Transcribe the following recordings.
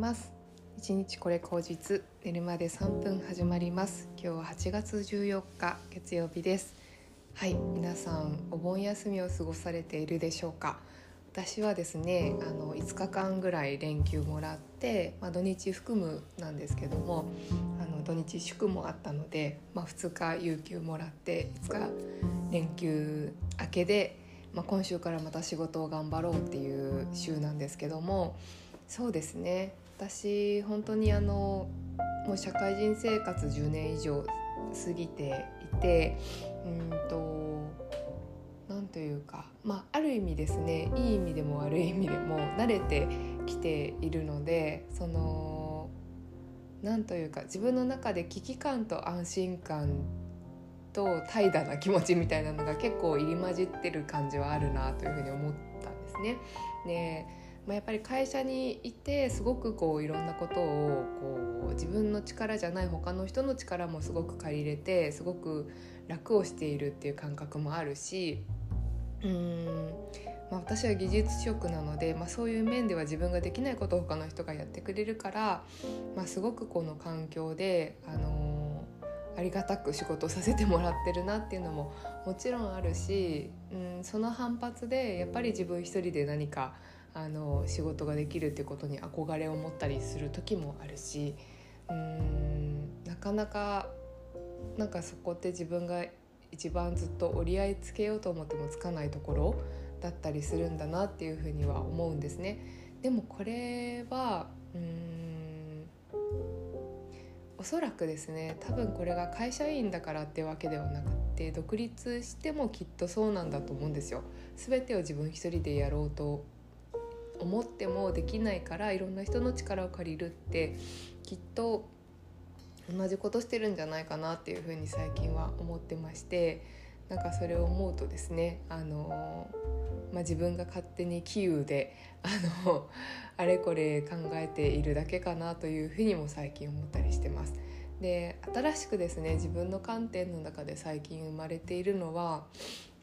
ます。一日これ口実寝るまで3分始まります。今日は8月14日月曜日です。はい皆さんお盆休みを過ごされているでしょうか？私はですねあの5日間ぐらい連休もらって、まあ、土日含むなんですけどもあの土日祝もあったので、まあ、2日有給もらって5日連休明けでまあ、今週からまた仕事を頑張ろうっていう週なんですけどもそうですね。私本当にあのもう社会人生活10年以上過ぎていてうんと何というか、まあ、ある意味ですねいい意味でも悪い意味でも慣れてきているのでその何というか自分の中で危機感と安心感と怠惰な気持ちみたいなのが結構入り混じってる感じはあるなというふうに思ったんですね。でまあ、やっぱり会社にいてすごくこういろんなことをこう自分の力じゃない他の人の力もすごく借りれてすごく楽をしているっていう感覚もあるしうーん、まあ、私は技術職なので、まあ、そういう面では自分ができないことを他の人がやってくれるから、まあ、すごくこの環境であのありがたく仕事させてもらってるなっていうのももちろんあるし、うん、その反発でやっぱり自分一人で何かあの仕事ができるっていうことに憧れを持ったりする時もあるしうんなかなかなんかそこって自分が一番ずっと折り合いつけようと思ってもつかないところだったりするんだなっていうふうには思うんですね。でもこれはうんおそらくですね多分これが会社員だからってわけではなくて独立してもきっとそうなんだと思うんですよ。全てを自分一人でやろうと思ってもできないからいろんな人の力を借りるってきっと同じことしてるんじゃないかなっていうふうに最近は思ってましてなんかそれを思うとですねあのまあ、自分が勝手にキーウであのあれこれ考えているだけかなというふうにも最近思ったりしてます。で新しくですね自分の観点の中で最近生まれているのは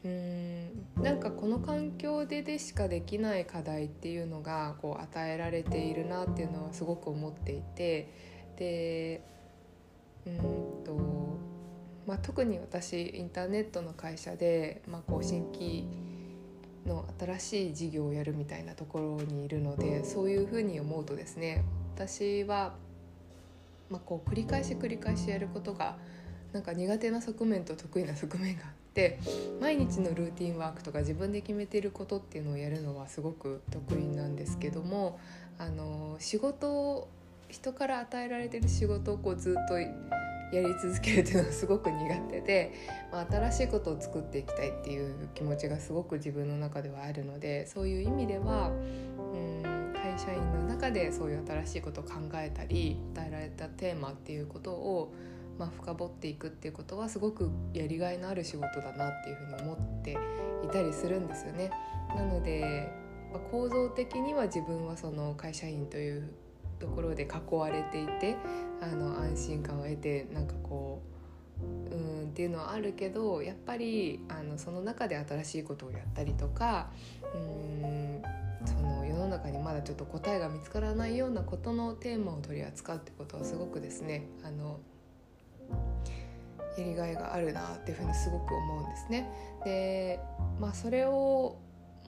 うん。なんかこの環境ででしかできない課題っていうのがこう与えられているなっていうのはすごく思っていて。でうんと、まあ、特に私インターネットの会社で、まあ、こう新規の新しい事業をやるみたいなところにいるのでそういうふうに思うとですね私は、まあ、こう繰り返し繰り返しやることがなんか苦手な側面と得意な側面があって毎日のルーティンワークとか自分で決めてることっていうのをやるのはすごく得意なんですけどもあの仕事を人から与えられてる仕事をこうずっとやり続けるっていうのがすごく苦手で、まあ、新しいことを作っていきたいっていう気持ちがすごく自分の中ではあるのでそういう意味ではうん会社員の中でそういう新しいことを考えたり与えられたテーマっていうことを、まあ、深掘っていくっていうことはすごくやりがいのある仕事だなっていうふうに思っていたりするんですよね。なので、まあ、構造的には自分はその会社員というところで囲われていてあの安心感を得てなんかこううんっていうのはあるけどやっぱりあのその中で新しいことをやったりとかうんその世の中にまだちょっと答えが見つからないようなことのテーマを取り扱うってことはすごくですねあのやりがいがあるなっていうふうにすごく思うんですね。でまあそれを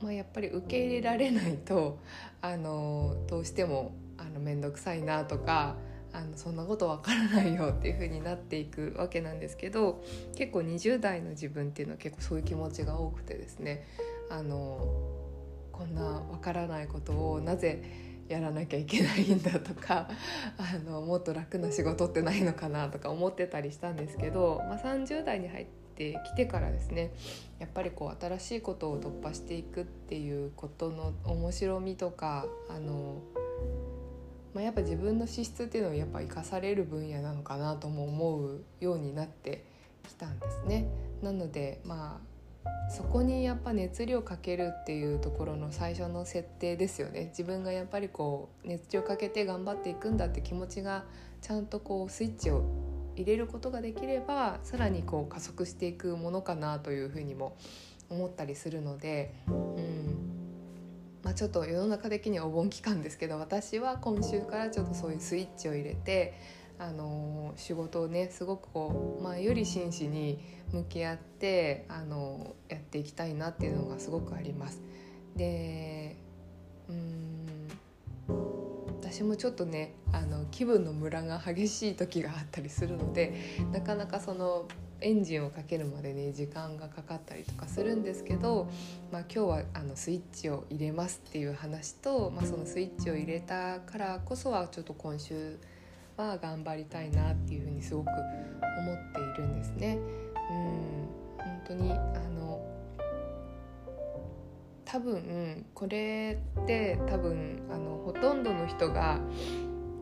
まあ、やっぱり受け入れられないと あのどうしてもあの面倒くさいなとかあのそんなことわからないよっていう風になっていくわけなんですけど結構20代の自分っていうのは結構そういう気持ちが多くてですねあのこんなわからないことをなぜやらなきゃいけないんだとか あのもっと楽な仕事ってないのかなとか思ってたりしたんですけど、まあ、30代に入ってきてからですねやっぱりこう新しいことを突破していくっていうことの面白みとかあのまあ、やっぱ自分の資質っていうのをやっぱ生かされる分野なのかなとも思うようになってきたんですね。なのでまあそこにやっぱ熱量かけるっていうところの最初の設定ですよね。自分がやっぱりこう熱量かけて頑張っていくんだって気持ちがちゃんとこうスイッチを入れることができればさらにこう加速していくものかなというふうにも思ったりするので、うん。まあ、ちょっと世の中的にはお盆期間ですけど私は今週からちょっとそういうスイッチを入れて、あの、仕事をねすごくこう、まあ、より真摯に向き合って、あの、やっていきたいなっていうのがすごくあります。でうん私もちょっとねあの気分のムラが激しい時があったりするのでなかなかそのエンジンをかけるまでね時間がかかったりとかするんですけど、まあ、今日はあのスイッチを入れますっていう話と、まあ、そのスイッチを入れたからこそはちょっと今週は頑張りたいなっていうふうにすごく思っているんですね。うん本当にあの多分これって多分あのほとんどの人が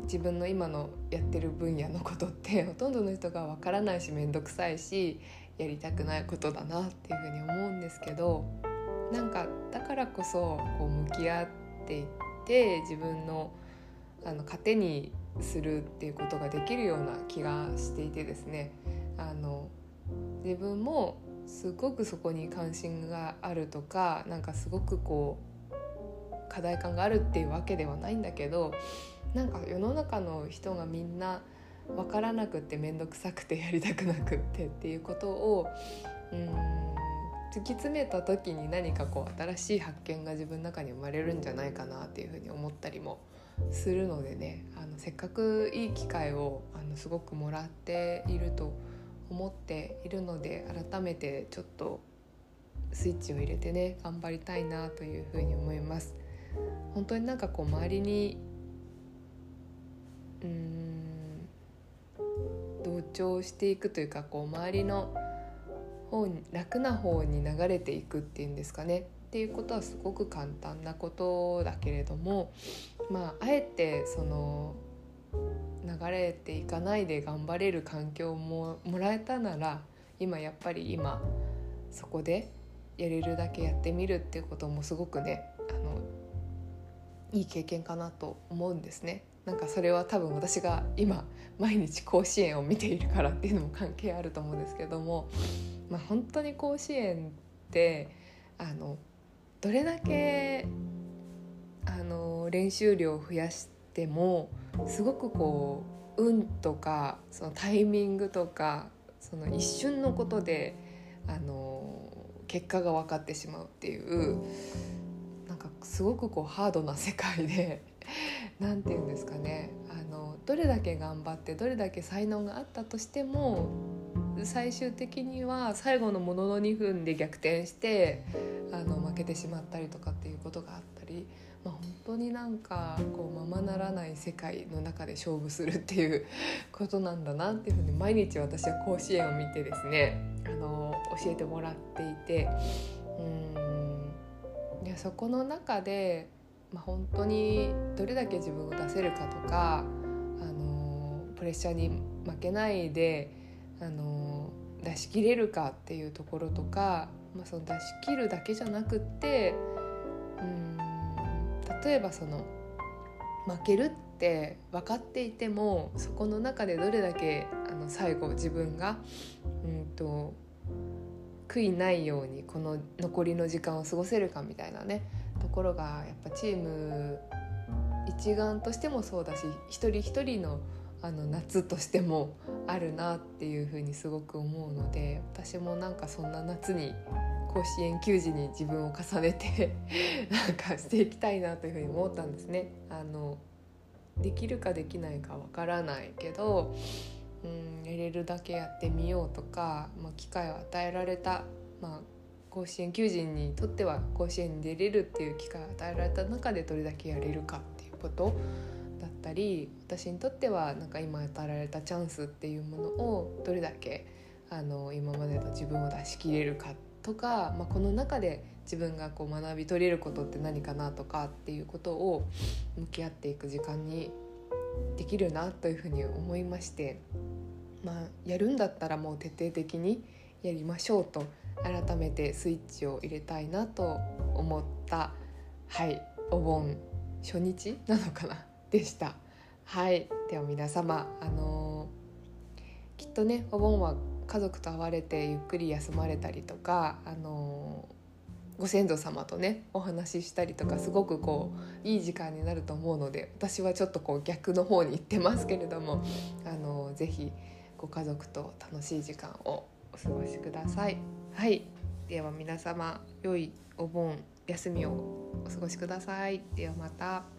自分の今のやってる分野のことって ほとんどの人がわからないし面倒くさいしやりたくないことだなっていうふうに思うんですけどなんかだからこそこう向き合っていって自分のあの糧にするっていうことができるような気がしていてですね。あの自分もすごくそこに関心があるとかなんかすごくこう課題感があるっていうわけではないんだけどなんか世の中の人がみんな分からなくって面倒くさくてやりたくなくってっていうことをうん突き詰めた時に何かこう新しい発見が自分の中に生まれるんじゃないかなっていうふうに思ったりもするのでねあのせっかくいい機会をあのすごくもらっていると思っているので改めてちょっとスイッチを入れてね頑張りたいなというふうに思います。本当になんかこう周りにうん同調していくというかこう周りの方に楽な方に流れていくっていうんですかねっていうことはすごく簡単なことだけれどもまああえてその流れていかないで頑張れる環境ももらえたなら今やっぱり今そこでやれるだけやってみるっていうこともすごくねあのいい経験かなと思うんですね。なんかそれは多分私が今毎日甲子園を見ているからっていうのも関係あると思うんですけども、まあ、本当に甲子園ってあのどれだけあの練習量を増やしてもすごくこう運とかそのタイミングとかその一瞬のことであの結果が分かってしまうっていうなんかすごくこうハードな世界で 何て言うんですかね。あのどれだけ頑張ってどれだけ才能があったとしても最終的には最後のものの2分で逆転してあの負けてしまったりとかっていうことがあったり、まあ、本当になんかこうままならない世界の中で勝負するっていう ことなんだなっていうふうに毎日私は甲子園を見てですねあの教えてもらっていてうん。いやそこの中でまあ、本当にどれだけ自分を出せるかとか、あのプレッシャーに負けないで、あの出し切れるかっていうところとか、まあ、その出し切るだけじゃなくってうん。例えばその負けるって分かっていてもそこの中でどれだけあの最後自分がうんと悔いないようにこの残りの時間を過ごせるかみたいなねところがやっぱチーム一丸としてもそうだし一人一人のあの夏としてもあるなっていうふうにすごく思うので私もなんかそんな夏に甲子園球児に自分を重ねて なんかしていきたいなというふうに思ったんですね。あのできるかできないかわからないけど、うん、やれるだけやってみようとか、まあ、機会を与えられた、まあ、甲子園球児にとっては甲子園に出れるっていう機会を与えられた中でどれだけやれるかっていうことだったり私にとってはなんか今与えられたチャンスっていうものをどれだけあの今までの自分を出し切れるかってとか、まあ、この中で自分がこう学び取れることって何かなとかっていうことを向き合っていく時間にできるなというふうに思いまして、まあ、やるんだったらもう徹底的にやりましょうと改めてスイッチを入れたいなと思ったはいお盆初日なのかな？でした。はい。では皆様あのー、きっとねお盆は家族と会われてゆっくり休まれたりとかあのご先祖様とねお話ししたりとかすごくこういい時間になると思うので私はちょっとこう逆の方に行ってますけれどもあのぜひご家族と楽しい時間をお過ごしください。はいでは皆様良いお盆休みをお過ごしください。ではまた。